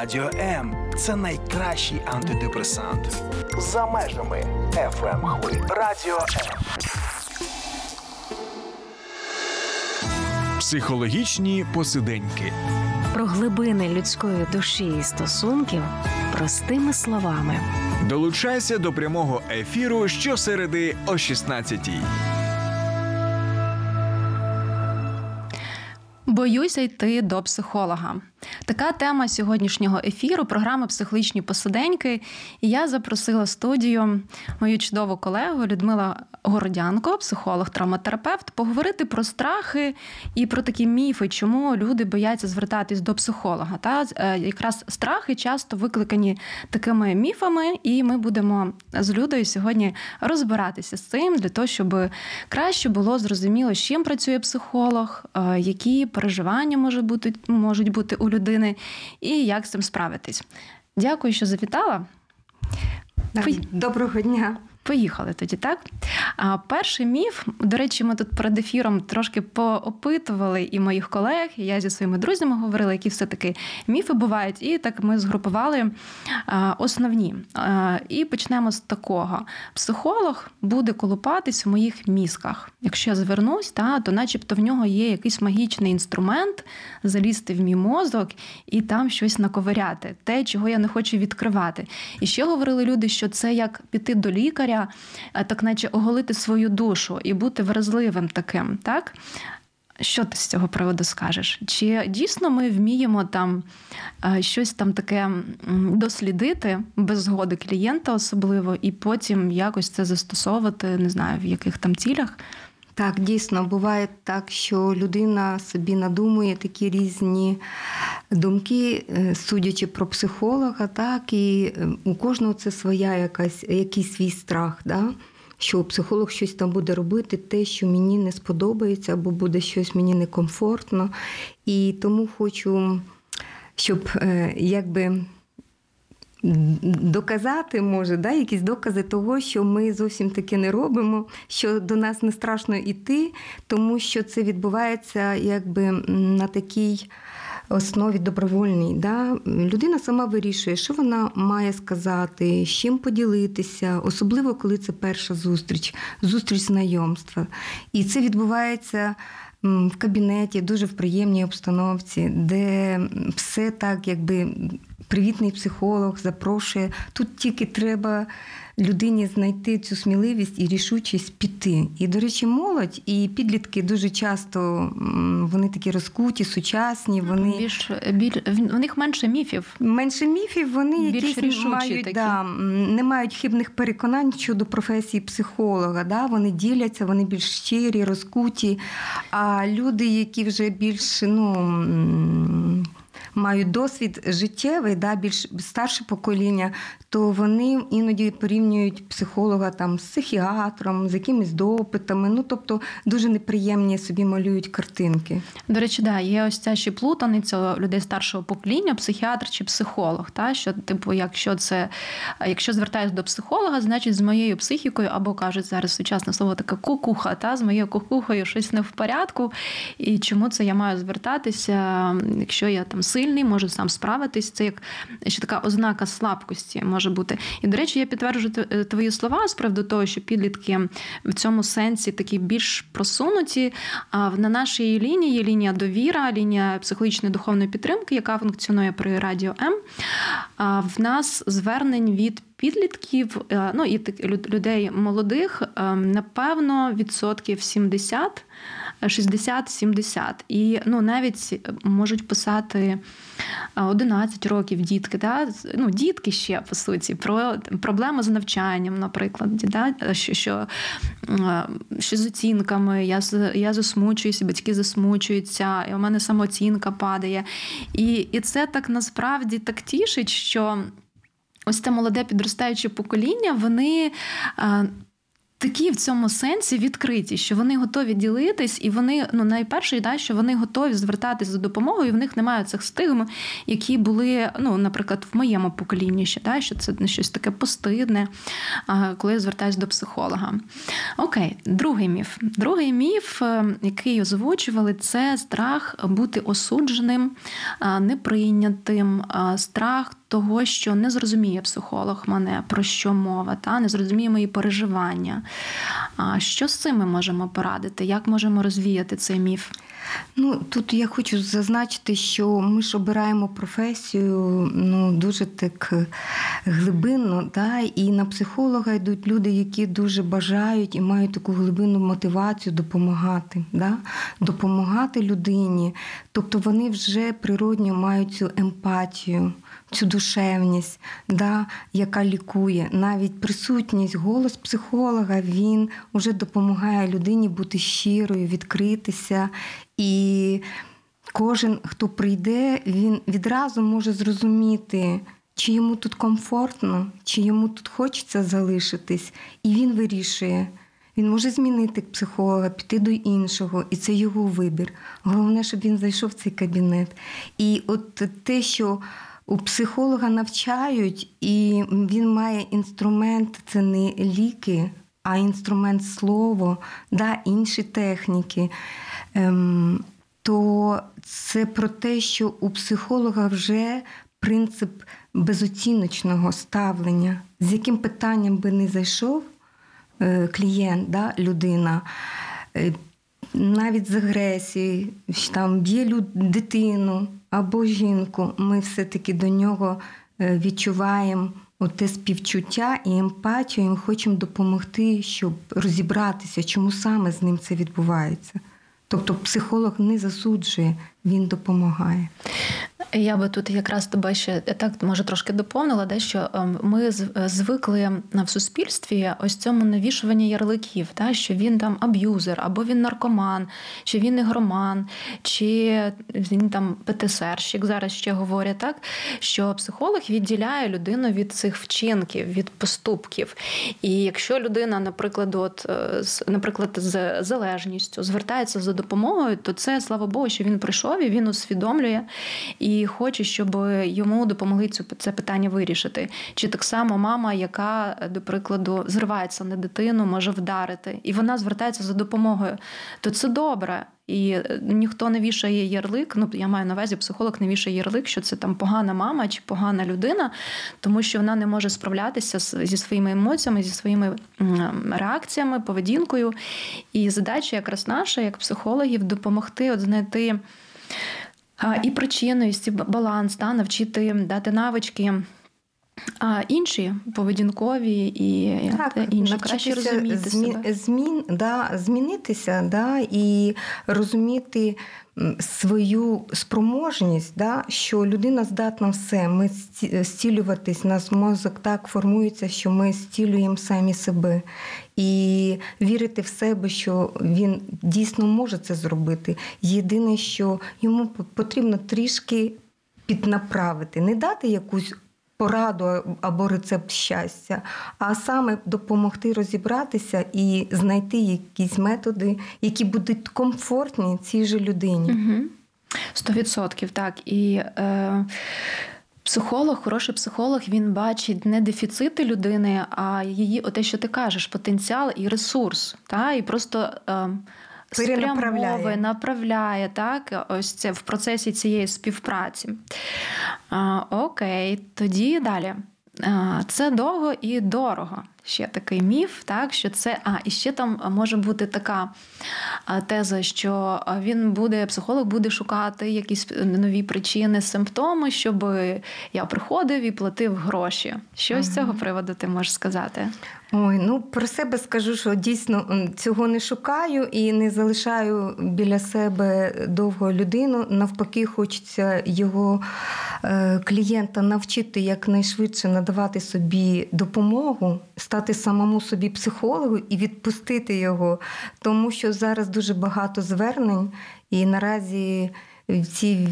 Радіо М це найкращий антидепресант. За межами fm хвиль Радіо М. Психологічні посиденьки. Про глибини людської душі і стосунків простими словами. Долучайся до прямого ефіру щосереди о 16-й. Боюся йти до психолога. Така тема сьогоднішнього ефіру програми Психологічні посиденьки. І я запросила в студію мою чудову колегу Людмила Городянко, психолог, травматерапевт, поговорити про страхи і про такі міфи, чому люди бояться звертатись до психолога. Та е, якраз страхи часто викликані такими міфами, і ми будемо з Людою сьогодні розбиратися з цим для того, щоб краще було зрозуміло, з чим працює психолог, е, які переживання може бути можуть бути у людини, і як з цим справитись. Дякую, що завітала. Доброго дня. Поїхали тоді, так? А перший міф, до речі, ми тут перед ефіром трошки поопитували і моїх колег, і я зі своїми друзями говорила, які все-таки міфи бувають. І так ми згрупували основні. І почнемо з такого: психолог буде колупатись в моїх мізках. Якщо я звернусь, та, то начебто в нього є якийсь магічний інструмент залізти в мій мозок і там щось наковиряти, те, чого я не хочу відкривати. І ще говорили люди, що це як піти до лікаря лікаря, е, так наче оголити свою душу і бути вразливим таким, так? Що ти з цього приводу скажеш? Чи дійсно ми вміємо там е, щось там таке дослідити без згоди клієнта, особливо, і потім якось це застосовувати, не знаю, в яких там цілях? Так, дійсно, буває так, що людина собі надумує такі різні думки, е, судячи про психолога, так, і е, у кожного це своя якась, якийсь свій страх. Да? Що психолог щось там буде робити, те, що мені не сподобається, або буде щось мені некомфортно. І тому хочу, щоб е, якби доказати може, да, якісь докази того, що ми зовсім таки не робимо, що до нас не страшно йти, тому що це відбувається якби на такій. Основі добровольній, Да? людина сама вирішує, що вона має сказати, з чим поділитися, особливо коли це перша зустріч, зустріч знайомства. І це відбувається в кабінеті, дуже в приємній обстановці, де все так, якби привітний психолог запрошує. Тут тільки треба людині знайти цю сміливість і рішучість піти. І, до речі, молодь і підлітки дуже часто вони такі розкуті, сучасні. Вони більш біль у них менше міфів. Менше міфів, вони більш якісь мають такі. да, не мають хибних переконань щодо професії психолога. Да? Вони діляться, вони більш щирі, розкуті. А люди, які вже більш ну мають досвід життєвий, да, більш старше покоління, то вони іноді порівнюють психолога там з психіатром, з якимись допитами. Ну тобто дуже неприємні собі малюють картинки. До речі, да, є ось ця ще плутаниця людей старшого покоління, психіатр чи психолог. Та що, типу, якщо це якщо звертаюся до психолога, значить з моєю психікою або кажуть зараз сучасне слово таке кукуха, та з моєю кукухою щось не в порядку. І чому це я маю звертатися, якщо я там сильний, можу сам справитись. Це як ще така ознака слабкості може бути. І, до речі, я підтверджую е, твої слова з приводу того, що підлітки в цьому сенсі такі більш просунуті. А на нашій лінії є лінія довіра, лінія психологічної духовної підтримки, яка функціонує при радіо М. В нас звернень від підлітків, е, ну і людей молодих, ем, напевно, відсотків 70 60-70. І ну, навіть можуть писати 11 років дітки, да? ну, дітки ще по суті, про проблеми з навчанням, наприклад, да? що що, що з оцінками, я я засмучуюся, батьки засмучуються, і у мене самооцінка падає. І, І це так насправді так тішить, що. Ось це молоде підростаюче покоління, вони такі в цьому сенсі відкриті, що вони готові ділитись, і вони ну найперше, да, що вони готові звертатись за допомогою. і В них немає цих стигм, які були, ну, наприклад, в моєму поколінні ще да, що це щось таке постидне, коли я звертаюся до психолога. Окей, другий міф. Другий міф, е, який озвучували, це страх бути осудженим, неприйнятим, страх того, що не зрозуміє психолог мене, про що мова, та не зрозуміє мої переживання. А що з цим ми можемо порадити? Як можемо розвіяти цей міф? Ну тут я хочу зазначити, що ми ж обираємо професію ну дуже так глибинно, да, і на психолога йдуть люди, які дуже бажають і мають таку глибинну мотивацію допомагати, да, допомагати людині. Тобто вони вже природньо мають цю емпатію цю душевність, да, яка лікує. Навіть присутність, голос психолога він вже допомагає людині бути щирою, відкритися. І кожен, хто прийде, він відразу може зрозуміти. Чи йому тут комфортно, чи йому тут хочеться залишитись, і він вирішує. Він може змінити психолога, піти до іншого, і це його вибір. Головне, щоб він зайшов в цей кабінет. І от те, що у психолога навчають, і він має інструмент це не ліки, а інструмент слово, да, інші техніки. Ем, То це про те, що у психолога вже принцип безоціночного ставлення, з яким питанням би не зайшов е, клієнт, да, людина. Е, навіть з агресії, там б'є дитину або жінку, ми все-таки до нього е, відчуваємо те співчуття і емпатію, і ми хочемо допомогти, щоб розібратися, чому саме з ним це відбувається. Тобто психолог не засуджує, він допомагає. Я би тут якраз тебе ще так може трошки доповнила, де що ем, ми звикли в суспільстві ось цьому навішуванні ярликів, та що він там аб'юзер, або він наркоман, чи він ігроман, чи він там ПТСРщик, зараз ще говорять, так що психолог відділяє людину від цих вчинків, від поступків. І якщо людина, наприклад, от, е, наприклад, з залежністю звертається за допомогою, то це слава Богу, що він прийшов і він усвідомлює і хоче, щоб йому допомогли цю це питання вирішити. Чи так само мама, яка, до прикладу, зривається на дитину, може вдарити, і вона звертається за допомогою, то це добре. І е, ніхто не вішає ярлик. Ну я маю на увазі, психолог не вішає ярлик, що це там погана мама чи погана людина, тому що вона не може справлятися зі своїми емоціями, зі своїми реакціями, поведінкою. І задача якраз наша, як психологів, допомогти от знайти і причину, і баланс, да, навчити дати навички. А інші поведінкові і так, інші краще розуміти змін, себе. Змін, да, змінитися да, і розуміти свою спроможність, да, що людина здатна все. Ми зцілюватись, наш мозок так формується, що ми зцілюємо самі себе. І вірити в себе, що він дійсно може це зробити. Єдине, що йому потрібно трішки піднаправити, не дати якусь пораду або рецепт щастя, а саме допомогти розібратися і знайти якісь методи, які будуть комфортні цій же людині. Сто відсотків так. І е, психолог, хороший психолог, він бачить не дефіцити людини, а її, те, що ти кажеш, потенціал і ресурс. Та? І просто. Е, спрямовує, направляє так, ось це в процесі цієї співпраці. А, Окей, тоді далі. А, Це довго і дорого. Ще такий міф, так що це. А, і ще там може бути така теза, що він буде, психолог буде шукати якісь нові причини, симптоми, щоб я приходив і платив гроші. Що з цього приводу ти можеш сказати? Ой, ну про себе скажу, що дійсно цього не шукаю і не залишаю біля себе довго людину. Навпаки, хочеться його е, клієнта навчити якнайшвидше надавати собі допомогу, стати самому собі психологу і відпустити його, тому що зараз дуже багато звернень, і наразі в ці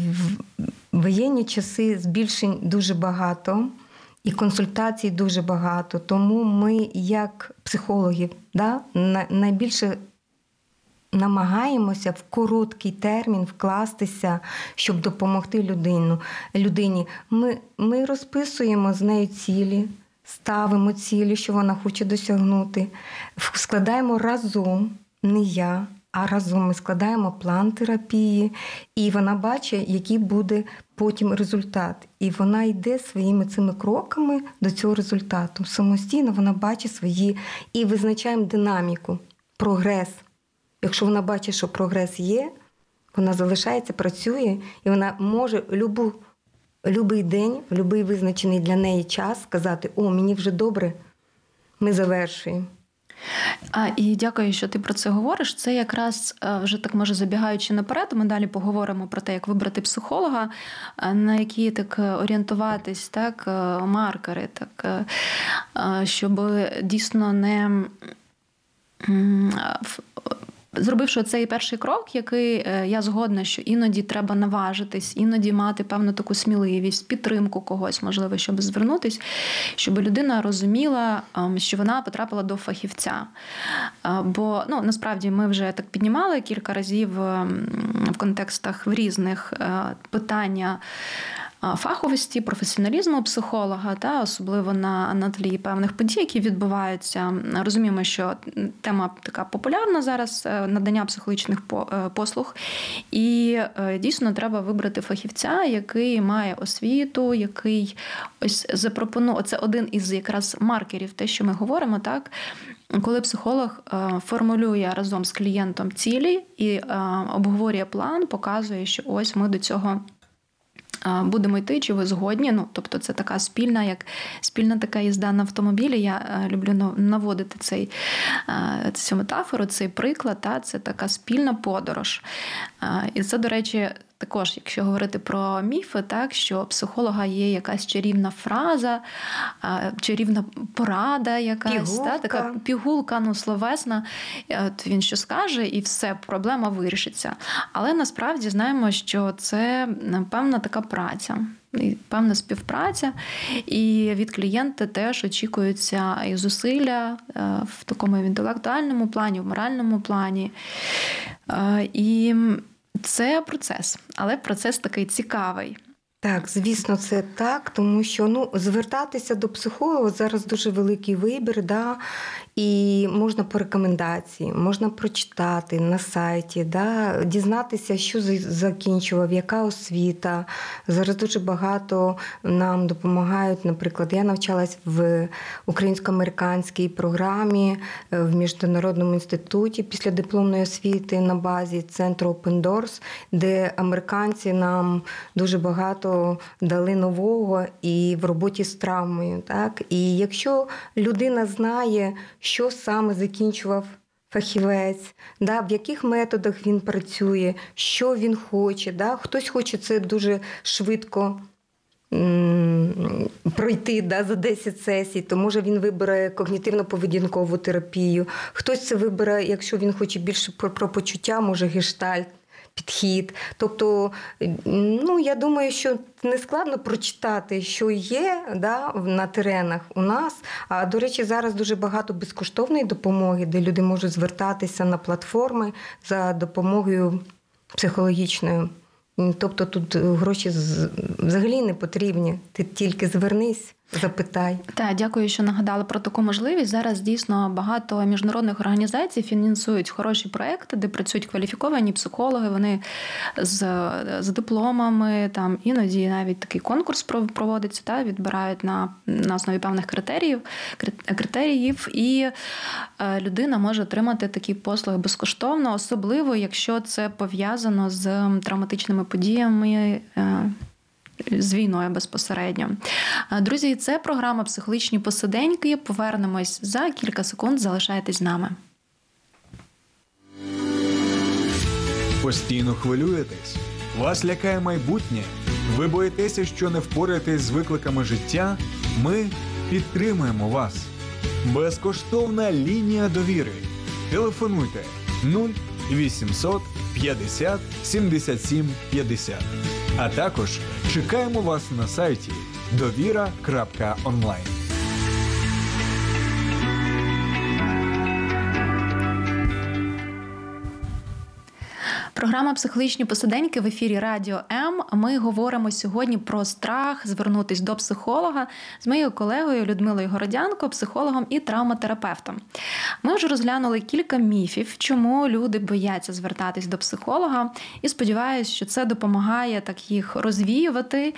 воєнні часи збільшень дуже багато. і консультацій дуже багато. Тому ми, як психологи, да, найбільше намагаємося в короткий термін вкластися, щоб допомогти людину, людині. Ми, Ми розписуємо з нею цілі. Ставимо цілі, що вона хоче досягнути, складаємо разом, не я, а разом ми складаємо план терапії, і вона бачить, який буде потім результат. І вона йде своїми цими кроками до цього результату. Самостійно вона бачить свої і визначаємо динаміку, прогрес. Якщо вона бачить, що прогрес є, вона залишається, працює, і вона може любу, любий день, в будь-який визначений для неї час сказати: О, мені вже добре, ми завершуємо. А, І дякую, що ти про це говориш. Це якраз е, вже так може забігаючи наперед. Ми далі поговоримо про те, як вибрати психолога, е, на які так е, орієнтуватись, так, маркери, так, щоб дійсно не зробивши цей перший крок, який е, я згодна, що іноді треба наважитись, іноді мати певну таку сміливість, підтримку когось, можливо, щоб звернутись, щоб людина розуміла, ем, що вона потрапила до фахівця. Е, бо ну насправді ми вже так піднімали кілька разів ем, в контекстах в різних е, питання фаховості, професіоналізму психолога, та особливо на на тлі певних подій, які відбуваються. Розуміємо, що тема така популярна зараз е, надання психологічних е, послуг, і е, дійсно треба вибрати фахівця, який має освіту, який ось запропонує це один із якраз маркерів, те, що ми говоримо, так. Коли психолог формулює разом з клієнтом цілі і обговорює план, показує, що ось ми до цього будемо йти, чи ви згодні. Ну, тобто, це така спільна, як спільна така їзда на автомобілі. Я е, люблю наводити цей, е, цю метафору, цей приклад. Та, Це така спільна подорож. І це, до речі, також, якщо говорити про міфи, так що у психолога є якась чарівна фраза, чарівна порада, якась пігулка. Та, така пігулка, ну словесна. От Він що скаже, і все, проблема вирішиться. Але насправді знаємо, що це певна така праця. Певна співпраця, і від клієнта теж очікуються і зусилля е, в такому інтелектуальному плані, в моральному плані. Е, і це процес, але процес такий цікавий. Так, звісно, це так, тому що ну звертатися до психолога зараз дуже великий вибір, да, і можна по рекомендації, можна прочитати на сайті, да, дізнатися, що закінчував, яка освіта. Зараз дуже багато нам допомагають. Наприклад, я навчалась в українсько-американській програмі е, в міжнародному інституті після дипломної освіти на базі центру Open Doors, де американці нам дуже багато дали нового і в роботі з травмою. Так? І якщо людина знає, що саме закінчував фахівець, да, в яких методах він працює, що він хоче. Да? Хтось хоче це дуже швидко. Пройти да, за 10 сесій, то може він вибере когнітивно-поведінкову терапію. Хтось це вибере, якщо він хоче більше про, про почуття, може гештальт підхід. Тобто, ну я думаю, що не складно прочитати, що є да, на теренах у нас. А до речі, зараз дуже багато безкоштовної допомоги, де люди можуть звертатися на платформи за допомогою психологічною. Тобто тут гроші взагалі не потрібні. Ти тільки звернись. Запитай. Так, дякую, що нагадали про таку можливість. Зараз дійсно багато міжнародних організацій фінансують хороші проекти, де працюють кваліфіковані психологи. Вони з з дипломами, там іноді навіть такий конкурс проводиться, та відбирають на на основі певних критеріїв, критеріїв, і е, людина може отримати такі послуги безкоштовно, особливо якщо це пов'язано з травматичними подіями. Е, з війною безпосередньо. Друзі, це програма Психологічні посиденьки. Повернемось за кілька секунд. Залишайтесь з нами. Постійно хвилюєтесь. Вас лякає майбутнє. Ви боїтеся, що не впораєтесь з викликами життя. Ми підтримуємо вас. Безкоштовна лінія довіри. Телефонуйте 0800 50 77 50. А також чекаємо вас на сайті довіра.онлайн. Програма Психологічні посиденьки в ефірі Радіо М. Ми говоримо сьогодні про страх звернутись до психолога з моєю колегою Людмилою Городянко, психологом і травматерапевтом. Ми вже розглянули кілька міфів, чому люди бояться звертатись до психолога, і сподіваюся, що це допомагає так їх розвіювати,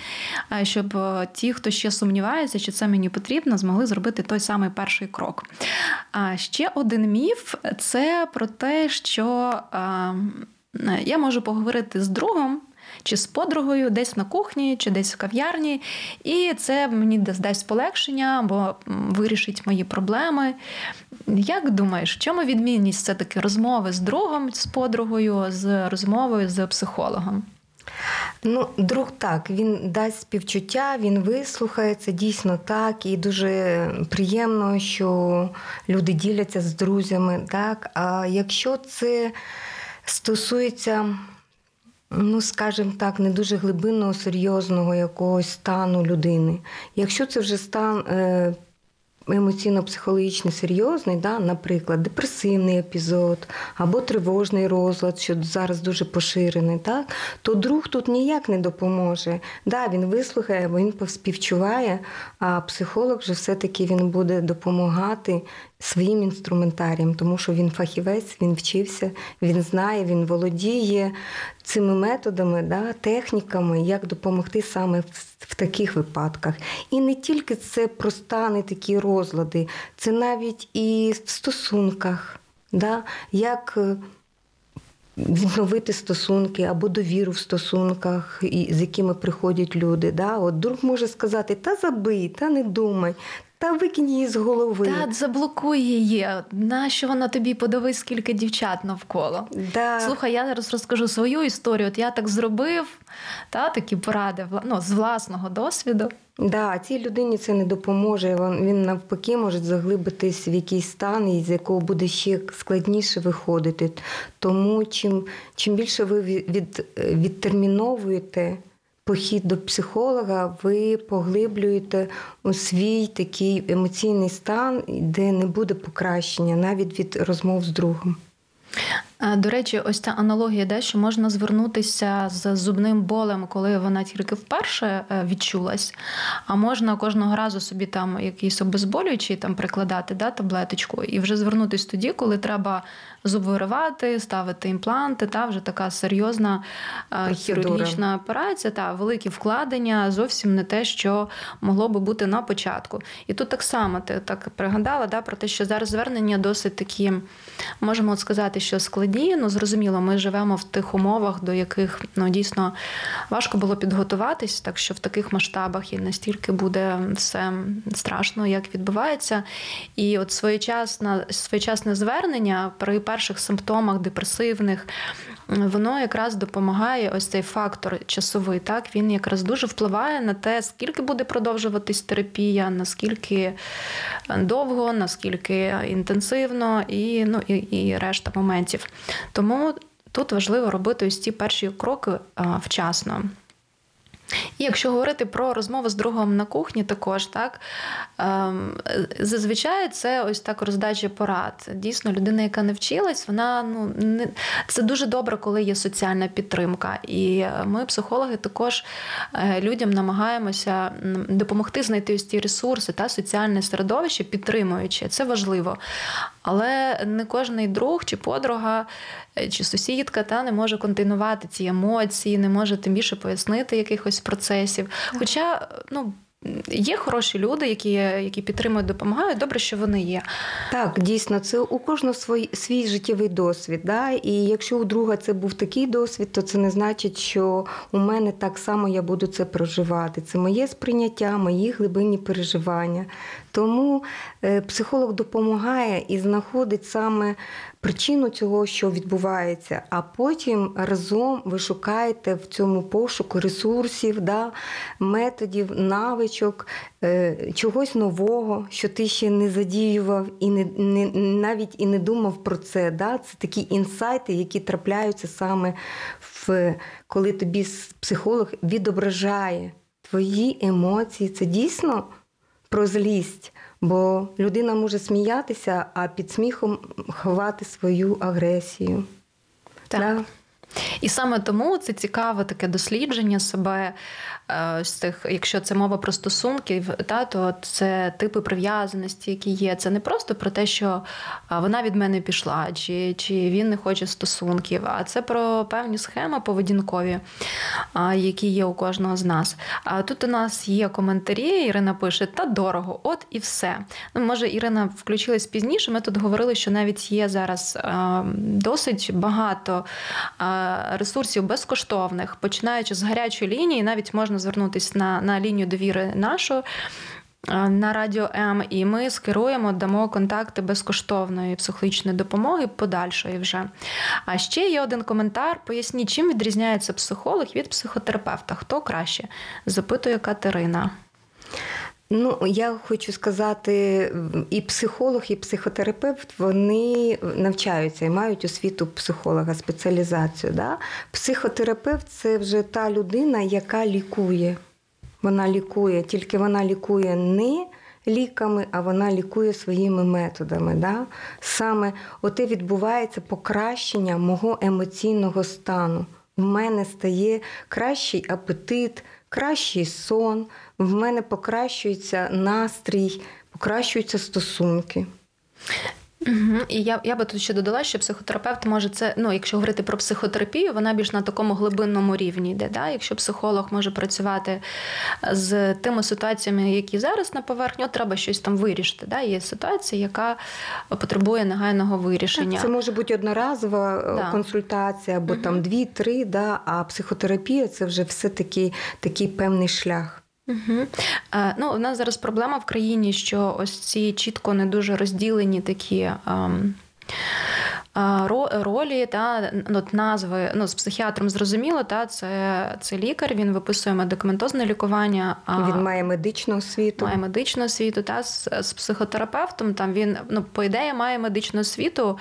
е, щоб е, ті, хто ще сумнівається, чи це мені потрібно, змогли зробити той самий перший крок. А ще один міф це про те, що. Ем, я можу поговорити з другом. Чи з подругою десь на кухні, чи десь в кав'ярні, і це мені дасть полегшення або вирішить мої проблеми. Як думаєш, в чому відмінність все таки розмови з другом, з подругою, з розмовою з психологом? Ну, друг так, він дасть співчуття, він вислухає це дійсно так, і дуже приємно, що люди діляться з друзями. Так, а якщо це стосується, ну, скажімо так, не дуже глибинного, серйозного якогось стану людини. Якщо це вже стан е, емоційно-психологічний серйозний, да, наприклад, депресивний епізод або тривожний розлад, що зараз дуже поширений, так, то друг тут ніяк не допоможе. Да, Він вислухає, він поспівчуває, а психолог вже все-таки він буде допомагати своїм інструментарієм, тому що він фахівець, він вчився, він знає, він володіє цими методами, да, техніками, як допомогти саме в, таких випадках. І не тільки це про стани такі розлади, це навіть і в стосунках, да, як е, відновити стосунки або довіру в стосунках, з якими приходять люди. Да? От Друг може сказати, та забий, та не думай, та викинь її з голови. Та заблокуй її. Нащо вона тобі подивись, скільки дівчат навколо? Да. Слухай, я зараз розкажу свою історію. От я так зробив, та такі поради ну, з власного досвіду. Да, цій людині це не допоможе. Він навпаки може заглибитись в якийсь стан, із якого буде ще складніше виходити. Тому чим чим більше ви від, відтерміновуєте похід до психолога, ви поглиблюєте у свій такий емоційний стан, де не буде покращення навіть від розмов з другом. До речі, ось ця аналогія, де що можна звернутися з зубним болем, коли вона тільки вперше е, відчулась, а можна кожного разу собі там якийсь обезболюючий там прикладати да, таблеточку, і вже звернутися тоді, коли треба зуб виривати, ставити імпланти, та вже така серйозна е, Процедура. хірургічна операція, та великі вкладення, зовсім не те, що могло би бути на початку. І тут так само ти так пригадала да, про те, що зараз звернення досить такі, можемо сказати, що складні. Ну, зрозуміло, ми живемо в тих умовах, до яких ну, дійсно важко було підготуватись, так що в таких масштабах і настільки буде все страшно, як відбувається. І от своєчасне, своєчасне звернення при перших симптомах депресивних, воно якраз допомагає ось цей фактор часовий. Так він якраз дуже впливає на те, скільки буде продовжуватись терапія, наскільки довго, наскільки інтенсивно, і ну і, і решта моментів. Тому тут важливо робити ось ці перші кроки вчасно. І якщо говорити про розмову з другом на кухні, також так ем, зазвичай це ось так роздача порад. Дійсно, людина, яка не вчилась, вона ну не це дуже добре, коли є соціальна підтримка. І ми, психологи, також е, людям намагаємося допомогти знайти ось ті ресурси та соціальне середовище, підтримуючи. Це важливо. Але не кожний друг чи подруга Е, чи сусідка та не може континувати ці емоції, не може тим більше пояснити якихось процесів. Хоча, ну. Є хороші люди, які які підтримують, допомагають. Добре, що вони є. Так, дійсно, це у кожного свій свій життєвий досвід. Да? І якщо у друга це був такий досвід, то це не значить, що у мене так само я буду це проживати. Це моє сприйняття, мої глибинні переживання. Тому е, психолог допомагає і знаходить саме причину цього, що відбувається, а потім разом ви шукаєте в цьому пошуку ресурсів, да, методів, навичок, е, чогось нового, що ти ще не задіював і не, не навіть і не думав про це. Да? Це такі інсайти, які трапляються саме в коли тобі психолог відображає твої емоції. Це дійсно про злість. Бо людина може сміятися, а під сміхом ховати свою агресію. Так. Да? І саме тому це цікаве таке дослідження себе з тих, якщо це мова про стосунків, та то це типи прив'язаності, які є. Це не просто про те, що вона від мене пішла, чи чи він не хоче стосунків, а це про певні схеми поведінкові, які є у кожного з нас. А тут у нас є коментарі. Ірина пише: та дорого, от і все. Ну, може, Ірина включилась пізніше. Ми тут говорили, що навіть є зараз досить багато ресурсів безкоштовних, починаючи з гарячої лінії, навіть можна звернутися на, на лінію довіри нашу. На радіо М, і ми скеруємо, дамо контакти безкоштовної психологічної допомоги подальшої вже. А ще є один коментар: поясніть, чим відрізняється психолог від психотерапевта. Хто краще? запитує Катерина. Ну, я хочу сказати, і психолог, і психотерапевт вони навчаються і мають освіту психолога, спеціалізацію. Да? Психотерапевт це вже та людина, яка лікує. Вона лікує, тільки вона лікує не ліками, а вона лікує своїми методами. Да? Саме оте відбувається покращення мого емоційного стану. В мене стає кращий апетит, кращий сон в мене покращується настрій, покращуються стосунки. Угу. І я я би тут ще додала, що психотерапевт може це, ну якщо говорити про психотерапію, вона більш на такому глибинному рівні йде. Да? Якщо психолог може працювати з тими ситуаціями, які зараз на поверхні, от треба щось там вирішити. Да? Є ситуація, яка потребує негайного вирішення. Це може бути одноразова е, да. консультація, або угу. там дві-три, да? а психотерапія це вже все таки такий певний шлях. Угу. Ну, У нас зараз проблема в країні, що ось ці чітко не дуже розділені такі. Ем... Ролі та ну, назви ну, з психіатром зрозуміло, та це це лікар, він виписує медикаментозне лікування. Він має медичну освіту. Має медичну освіту, та з, з психотерапевтом. Там він ну, по ідеї має медичну освіту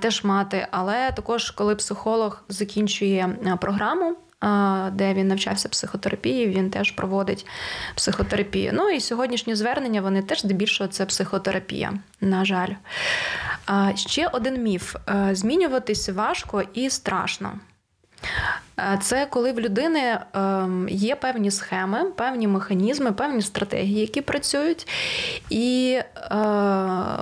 теж мати, але також, коли психолог закінчує програму де він навчався психотерапії, він теж проводить психотерапію. Ну і сьогоднішні звернення вони теж здебільшого це психотерапія. На жаль. Ще один міф: змінюватись важко і страшно. Е, це коли в людини ем, є певні схеми, певні механізми, певні стратегії, які працюють, і е,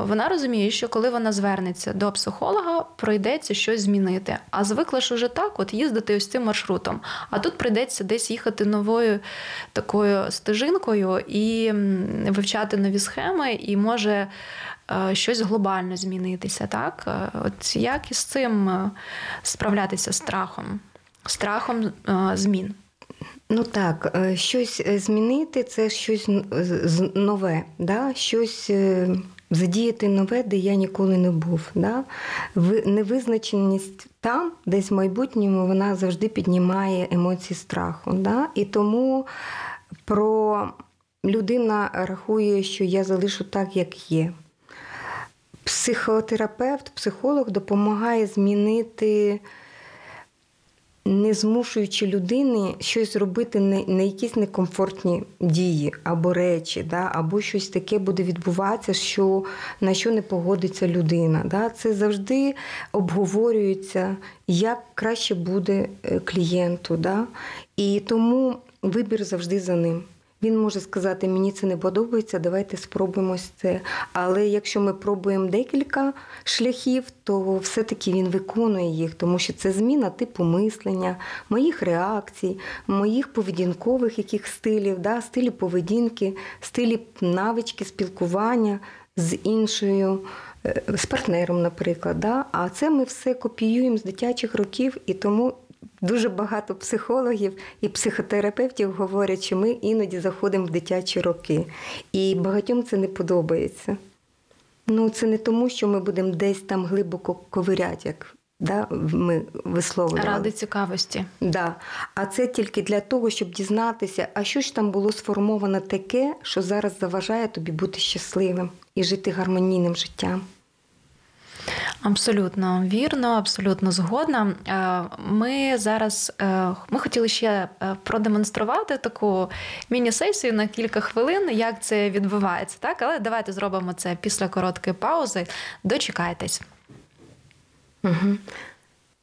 вона розуміє, що коли вона звернеться до психолога, пройдеться щось змінити. А звикла ж уже так, от їздити ось цим маршрутом. А тут прийдеться десь їхати новою такою стежинкою і вивчати нові схеми, і може. Е, щось глобально змінитися, так? От як із цим справлятися страхом? страхом е, змін. Ну так, е, щось е, змінити це щось нове, да? щось задіяти нове, де я ніколи не був. Да? Невизначеність там, десь в майбутньому, вона завжди піднімає емоції страху. Да? І тому про людина рахує, що я залишу так, як є. Психотерапевт, психолог допомагає змінити не змушуючи людини щось робити не, не якісь некомфортні дії або речі, да, або щось таке буде відбуватися, що на що не погодиться людина. Да. Це завжди обговорюється, як краще буде е, клієнту. Да. І тому вибір завжди за ним. Він може сказати, мені це не подобається, давайте спробуємо це. Але якщо ми пробуємо декілька шляхів, то все-таки він виконує їх, тому що це зміна типу мислення, моїх реакцій, моїх поведінкових яких стилів, да, стилі поведінки, стилі навички спілкування з іншою. Е, з партнером, наприклад, Да? а це ми все копіюємо з дитячих років, і тому Дуже багато психологів і психотерапевтів говорять, що ми іноді заходимо в дитячі роки, і багатьом це не подобається. Ну, це не тому, що ми будемо десь там глибоко ковиряти, як да, ми висловлювали. Ради цікавості. Да. А це тільки для того, щоб дізнатися, а що ж там було сформовано таке, що зараз заважає тобі бути щасливим і жити гармонійним життям. Абсолютно вірно, абсолютно згодна. Е, ми зараз е, ми хотіли ще е, продемонструвати таку міні-сесію на кілька хвилин, як це відбувається. Так, але давайте зробимо це після короткої паузи. Дочекайтесь. Угу.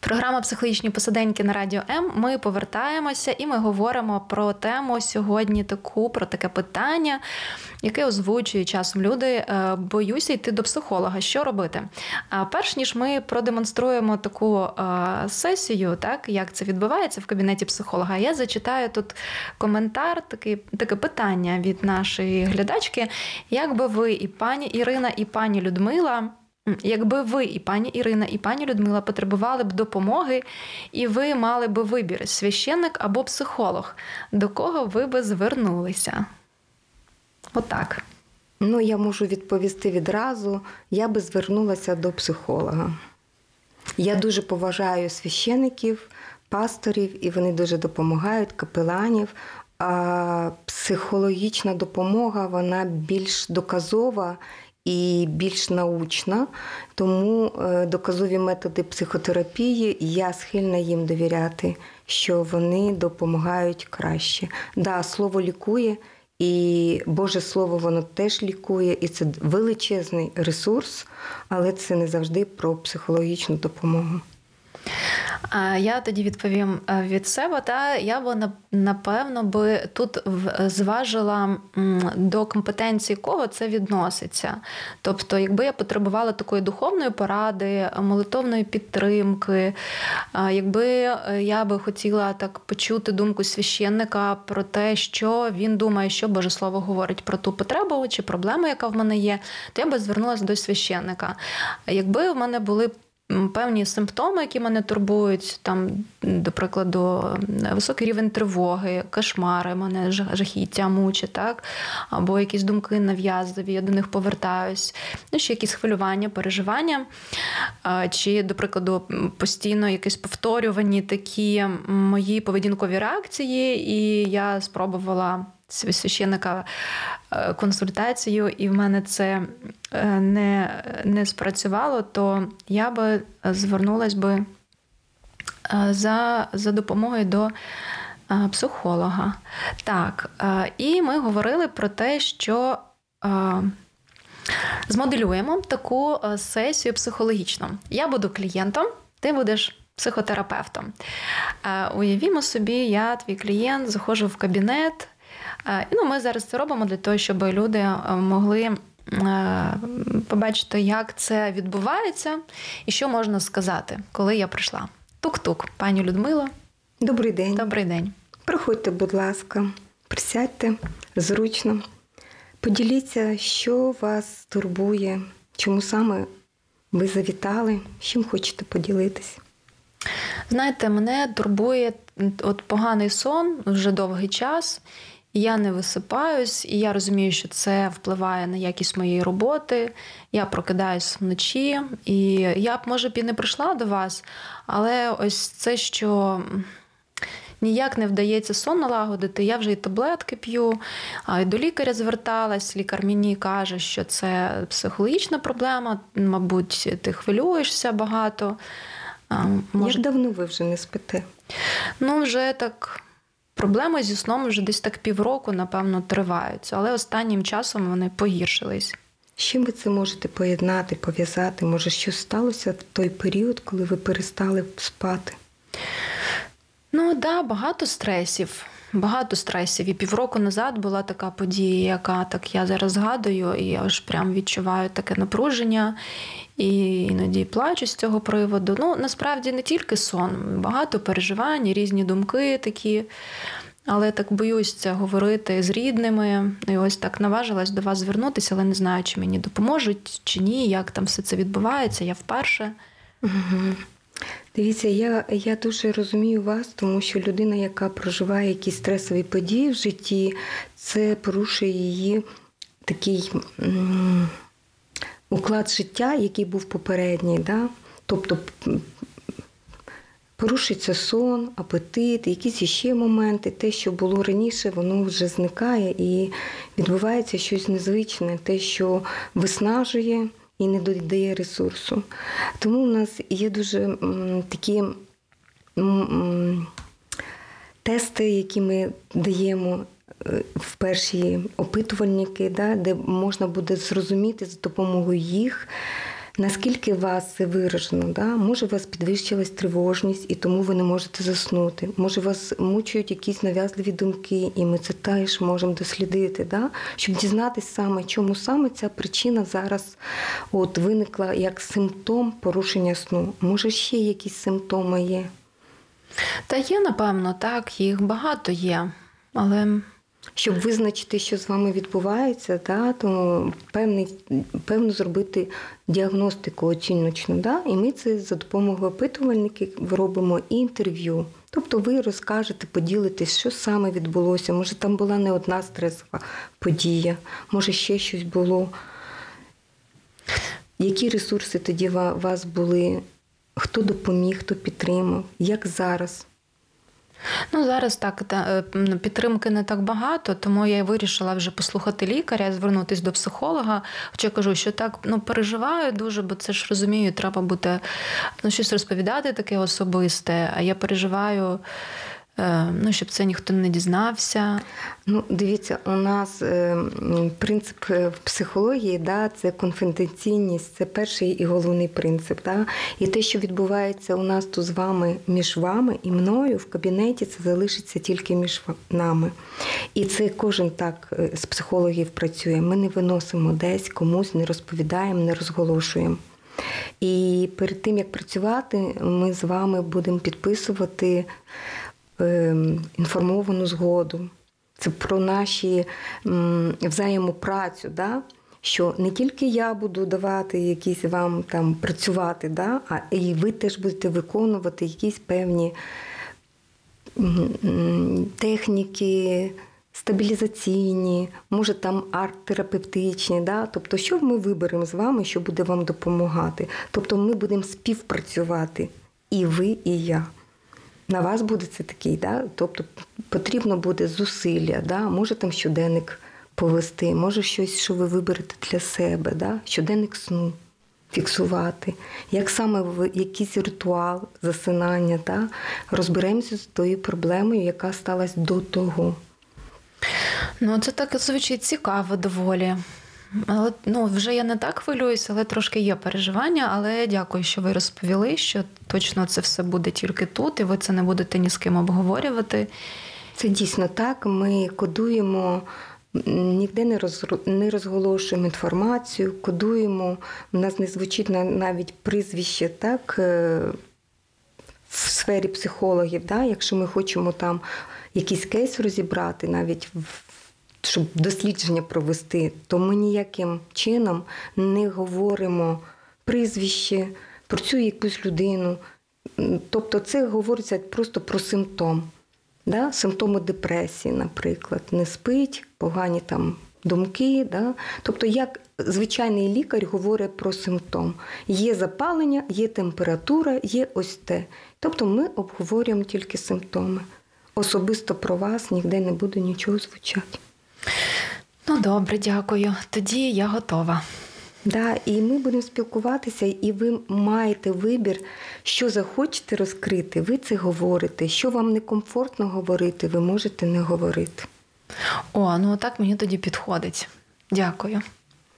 Програма Психологічні посиденьки на радіо М. Ми повертаємося і ми говоримо про тему сьогодні таку, про таке питання, яке озвучує часом люди. Е, боюся йти до психолога. Що робити? А перш ніж ми продемонструємо таку е, сесію, так як це відбувається в кабінеті психолога, я зачитаю тут коментар, таке, таке питання від нашої глядачки. Як би ви і пані Ірина, і пані Людмила. Якби ви і пані Ірина, і пані Людмила потребували б допомоги, і ви мали б вибір священник або психолог, до кого ви би звернулися? Отак. Ну, я можу відповісти відразу. Я би звернулася до психолога. Я дуже поважаю священиків, пасторів, і вони дуже допомагають, капеланів. А психологічна допомога вона більш доказова і більш научна, тому е, доказові методи психотерапії я схильна їм довіряти, що вони допомагають краще. Да, слово лікує, і Боже Слово воно теж лікує, і це величезний ресурс, але це не завжди про психологічну допомогу. Я тоді відповім е, від себе. Та я б напевно би тут зважила до компетенції кого це відноситься. Тобто, якби я потребувала такої духовної поради, молитовної підтримки, якби е, я би хотіла так почути думку священника про те, що він думає, що Боже Слово говорить про ту потребу чи проблему, яка в мене є, то я би звернулася до священника. Якби в мене були певні симптоми, які мене турбують, там, до прикладу, високий рівень тривоги, кошмари, мене жахіття мучить, так? або якісь думки нав'язливі, я до них повертаюсь, ну, ще якісь хвилювання, переживання, чи, до прикладу, постійно якісь повторювані такі мої поведінкові реакції, і я спробувала священника е, консультацію, і в мене це е, не не спрацювало, то я би звернулась би е, за, за допомогою до. Психолога. Так, і ми говорили про те, що змоделюємо таку сесію психологічно. Я буду клієнтом, ти будеш психотерапевтом. Уявімо собі, я твій клієнт, заходжу в кабінет, Е, ну, Ми зараз це робимо для того, щоб люди е, могли. Е, побачити, як це відбувається, і що можна сказати, коли я прийшла. Тук-тук, пані Людмила. Добрий день. Добрий день. Приходьте, будь ласка, присядьте зручно. Поділіться, що вас турбує, чому саме ви завітали, чим хочете поділитись. Знаєте, мене турбує от поганий сон вже довгий час я не висипаюсь, і я розумію, що це впливає на якість моєї роботи. Я прокидаюсь вночі, і я б, може б і не прийшла до вас, але ось це, що. Ніяк не вдається сон налагодити, я вже і таблетки п'ю, а й до лікаря зверталась. Лікар мені каже, що це психологічна проблема, мабуть, ти хвилюєшся багато. Може... Як давно ви вже не спите? Ну, вже так Проблеми зі сном вже десь так півроку, напевно, тривають, але останнім часом вони погіршились. З чим ви це можете поєднати, пов'язати? Може, що сталося в той період, коли ви перестали спати? Ну так, да, багато стресів. Багато стресів. І півроку назад була така подія, яка так я зараз згадую, і я ж прям відчуваю таке напруження і іноді плачу з цього приводу. Ну, насправді не тільки сон, багато переживань, різні думки такі. Але так боюсь це говорити з рідними. І ось так наважилась до вас звернутися, але не знаю, чи мені допоможуть, чи ні, як там все це відбувається. Я вперше. Угу. Дивіться, я я дуже розумію вас, тому що людина, яка проживає якісь стресові події в житті, це порушує її такий уклад життя, який був попередній. Да? Тобто порушується сон, апетит, якісь іще моменти. Те, що було раніше, воно вже зникає і відбувається щось незвичне, те, що виснажує і не додає ресурсу. Тому у нас є дуже такі тести, які ми даємо е, в перші опитувальники, да, де можна буде зрозуміти за допомогою їх. Наскільки у вас це виражено? Да? Може, у вас підвищилась тривожність, і тому ви не можете заснути. Може, вас мучують якісь нав'язливі думки, і ми це теж можемо дослідити, да? щоб дізнатися саме, чому саме ця причина зараз от виникла як симптом порушення сну. Може, ще якісь симптоми є? Та є, напевно, так, їх багато є. Але щоб визначити, що з вами відбувається, да, то певний, певно зробити діагностику оціночну. Да, І ми це за допомогою опитувальників робимо інтерв'ю. Тобто ви розкажете, поділитесь, що саме відбулося. Може, там була не одна стресова подія, може ще щось було. Які ресурси тоді у вас були? Хто допоміг, хто підтримав, як зараз? Ну, зараз так е, підтримки не так багато, тому я вирішила вже послухати лікаря, звернутися до психолога. Хоча кажу, що так ну, переживаю дуже, бо це ж розумію, треба бути ну, щось розповідати таке особисте. А я переживаю ну, щоб це ніхто не дізнався. Ну, дивіться, у нас е, принцип е, в психології, да, це конфіденційність, це перший і головний принцип. Да? І те, що відбувається у нас тут з вами між вами і мною в кабінеті, це залишиться тільки між нами. І це кожен так з психологів працює. Ми не виносимо десь комусь, не розповідаємо, не розголошуємо. І перед тим як працювати, ми з вами будемо підписувати інформовану згоду. Це про наші взаємопрацю. Да? Що не тільки я буду давати якісь вам там працювати, да? а і ви теж будете виконувати якісь певні техніки, стабілізаційні, може там арт-терапевтичні. Да? Тобто, що ми виберемо з вами, що буде вам допомагати. Тобто ми будемо співпрацювати і ви, і я на вас буде це такий, да? тобто потрібно буде зусилля, да? може там щоденник повести, може щось, що ви виберете для себе, да? щоденник сну фіксувати, як саме в якийсь ритуал засинання, да? розберемося з тою проблемою, яка сталася до того. Ну, це так звучить цікаво доволі. Але ну вже я не так хвилююся, але трошки є переживання. Але дякую, що ви розповіли, що точно це все буде тільки тут, і ви це не будете ні з ким обговорювати. Це дійсно так. Ми кодуємо. Ніде не роз, не розголошуємо інформацію, кодуємо. У нас не звучить навіть прізвище так е, в сфері психологів. Да? Якщо ми хочемо там якийсь кейс розібрати, навіть в щоб дослідження провести, то ми ніяким чином не говоримо прізвище, про цю якусь людину. Тобто це говориться просто про симптом. Да? Симптоми депресії, наприклад, не спить, погані там думки. Да? Тобто, як звичайний лікар говорить про симптом. Є запалення, є температура, є ось те. Тобто ми обговорюємо тільки симптоми. Особисто про вас ніде не буде нічого звучати. Добре, дякую. Тоді я готова. Да, І ми будемо спілкуватися, і ви маєте вибір, що захочете розкрити, ви це говорите. Що вам некомфортно говорити, ви можете не говорити. О, ну так мені тоді підходить. Дякую.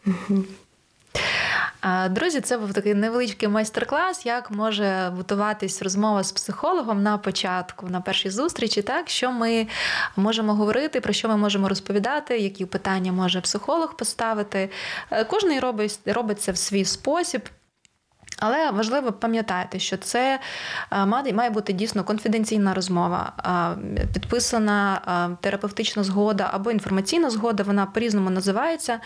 Угу. Друзі, це був такий невеличкий майстер-клас, як може готуватись розмова з психологом на початку, на першій зустрічі, так що ми можемо говорити, про що ми можемо розповідати, які питання може психолог поставити. Е, кожний робить, робить це в свій спосіб. Але важливо пам'ятати, що це має бути дійсно конфіденційна розмова, підписана терапевтична згода або інформаційна згода, вона по-різному називається.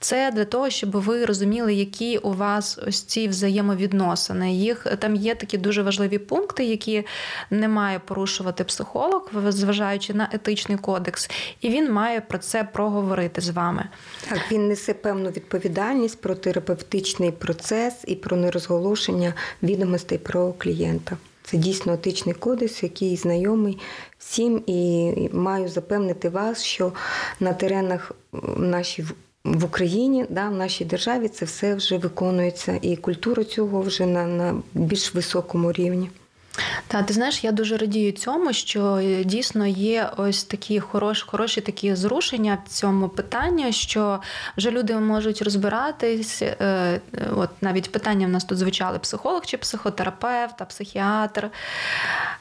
Це для того, щоб ви розуміли, які у вас ось ці взаємовідносини. Їх там є такі дуже важливі пункти, які не має порушувати психолог, зважаючи на етичний кодекс, і він має про це проговорити з вами. Так, він несе певну відповідальність про терапевтичний процес і про нерозголошення відомостей про клієнта. Це дійсно етичний кодекс, який знайомий всім, і маю запевнити вас, що на теренах нашій в Україні, да, в нашій державі це все вже виконується, і культура цього вже на, на більш високому рівні. Та ти знаєш, я дуже радію цьому, що е, дійсно є ось такі хороші, хороші такі зрушення в цьому питанні, що вже люди можуть розбиратись. Е, е, от навіть питання в нас тут звучали: психолог чи психотерапевт, а психіатр.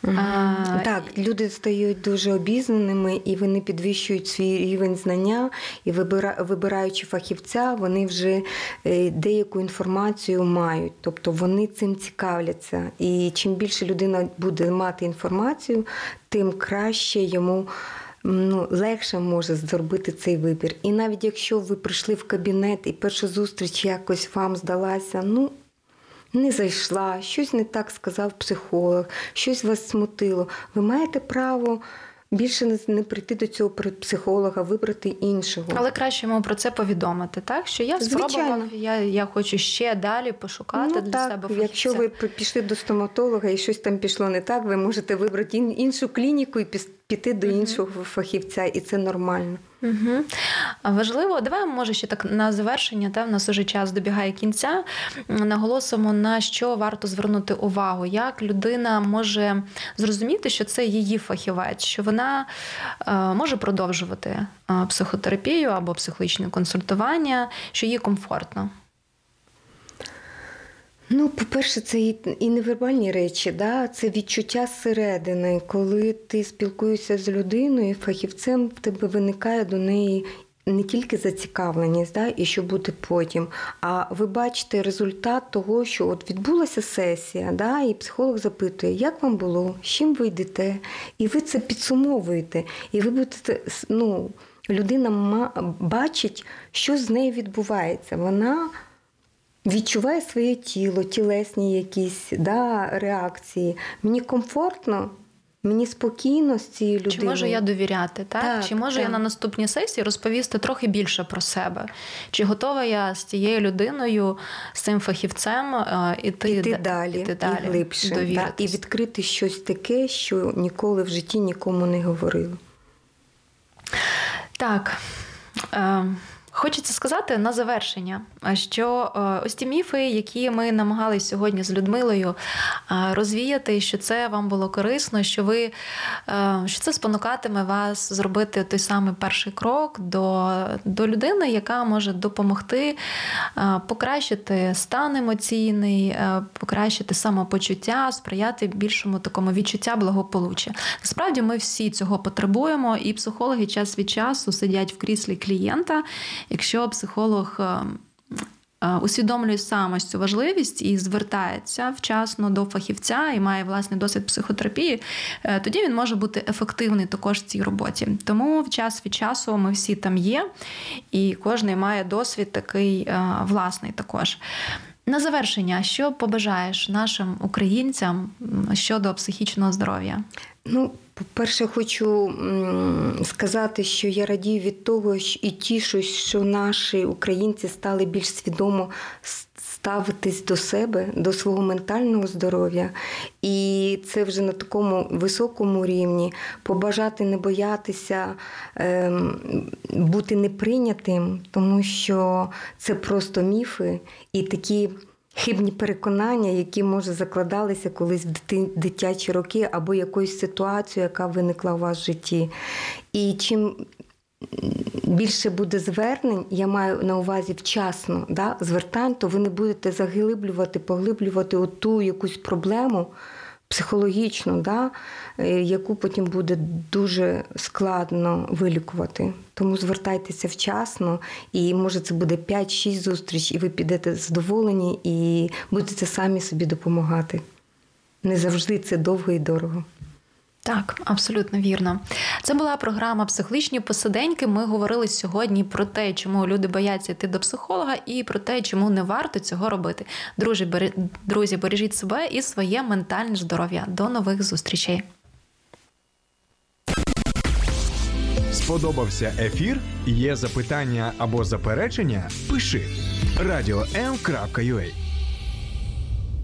Mm-hmm. А, так, люди стають дуже обізнаними і вони підвищують свій рівень знання, і вибираючи фахівця, вони вже деяку інформацію мають, тобто вони цим цікавляться. І чим більше людей людина буде мати інформацію, тим краще йому ну, легше може зробити цей вибір. І навіть якщо ви прийшли в кабінет і перша зустріч якось вам здалася, ну. Не зайшла, щось не так сказав психолог, щось вас смутило. Ви маєте право більше не прийти до цього психолога, вибрати іншого. Але краще йому про це повідомити, так? Що я спробував, я я хочу ще далі пошукати ну, для так, себе. фахівця. Якщо ви пішли до стоматолога і щось там пішло не так, ви можете вибрати іншу клініку і піти до іншого фахівця, і це нормально. Угу. Важливо, давай, може, ще так на завершення, та в нас уже час добігає кінця. Наголосимо, на що варто звернути увагу, як людина може зрозуміти, що це її фахівець, що вона е, може продовжувати е, психотерапію або психологічне консультування, що їй комфортно. Ну, по-перше, це і і невербальні речі, да? це відчуття зсередини. Коли ти спілкуєшся з людиною, фахівцем в тебе виникає до неї не тільки зацікавленість, да, і що буде потім, а ви бачите результат того, що от відбулася сесія, да, і психолог запитує, як вам було, з чим ви йдете, і ви це підсумовуєте, і ви будете ну, людина бачить, що з нею відбувається. Вона відчуває своє тіло, тілесні якісь да, реакції. Мені комфортно. Мені спокійно з цією людиною. Чи можу я довіряти? Так? так Чи можу так. я на наступній сесії розповісти трохи більше про себе? Чи готова я з цією людиною, з цим фахівцем іти, іти далі, іти далі і глибше так, і відкрити щось таке, що ніколи в житті нікому не говорили? Так. Хочеться сказати на завершення, що е, ось ті міфи, які ми намагалися сьогодні з Людмилою е, розвіяти, що це вам було корисно, що ви е, що це спонукатиме вас зробити той самий перший крок до, до людини, яка може допомогти покращити стан емоційний, покращити самопочуття, сприяти більшому такому відчуття благополуччя. Насправді ми всі цього потребуємо, і психологи час від часу сидять в кріслі клієнта. Якщо психолог е, е, усвідомлює саме цю важливість і звертається вчасно до фахівця і має власний досвід психотерапії, е, тоді він може бути ефективний також в цій роботі. Тому в час від часу ми всі там є, і кожен має досвід такий власний також. На завершення, що побажаєш нашим українцям щодо психічного здоров'я? Ну, по-перше, хочу сказати, що я радію від того і тішусь, що наші українці стали більш свідомо ставитись до себе, до свого ментального здоров'я. І це вже на такому високому рівні побажати не боятися ем, бути неприйнятим, тому що це просто міфи і такі хибні переконання, які може закладалися колись в дитячі роки, або якоюсь ситуацію, яка виникла у вас в житті. І чим більше буде звернень, я маю на увазі вчасно да, звертань, то ви не будете заглиблювати, поглиблювати ту якусь проблему психологічну, да, е, яку потім буде дуже складно вилікувати. Тому звертайтеся вчасно, і може це буде 5-6 зустріч, і ви підете задоволені і будете самі собі допомагати. Не завжди це довго і дорого. Так, абсолютно вірно. Це була програма Психологічні посиденьки. Ми говорили сьогодні про те, чому люди бояться йти до психолога, і про те, чому не варто цього робити. Друзі, бери- друзі, бережіть себе і своє ментальне здоров'я. До нових зустрічей. Сподобався ефір? Є запитання або заперечення? Пиши радіом.ua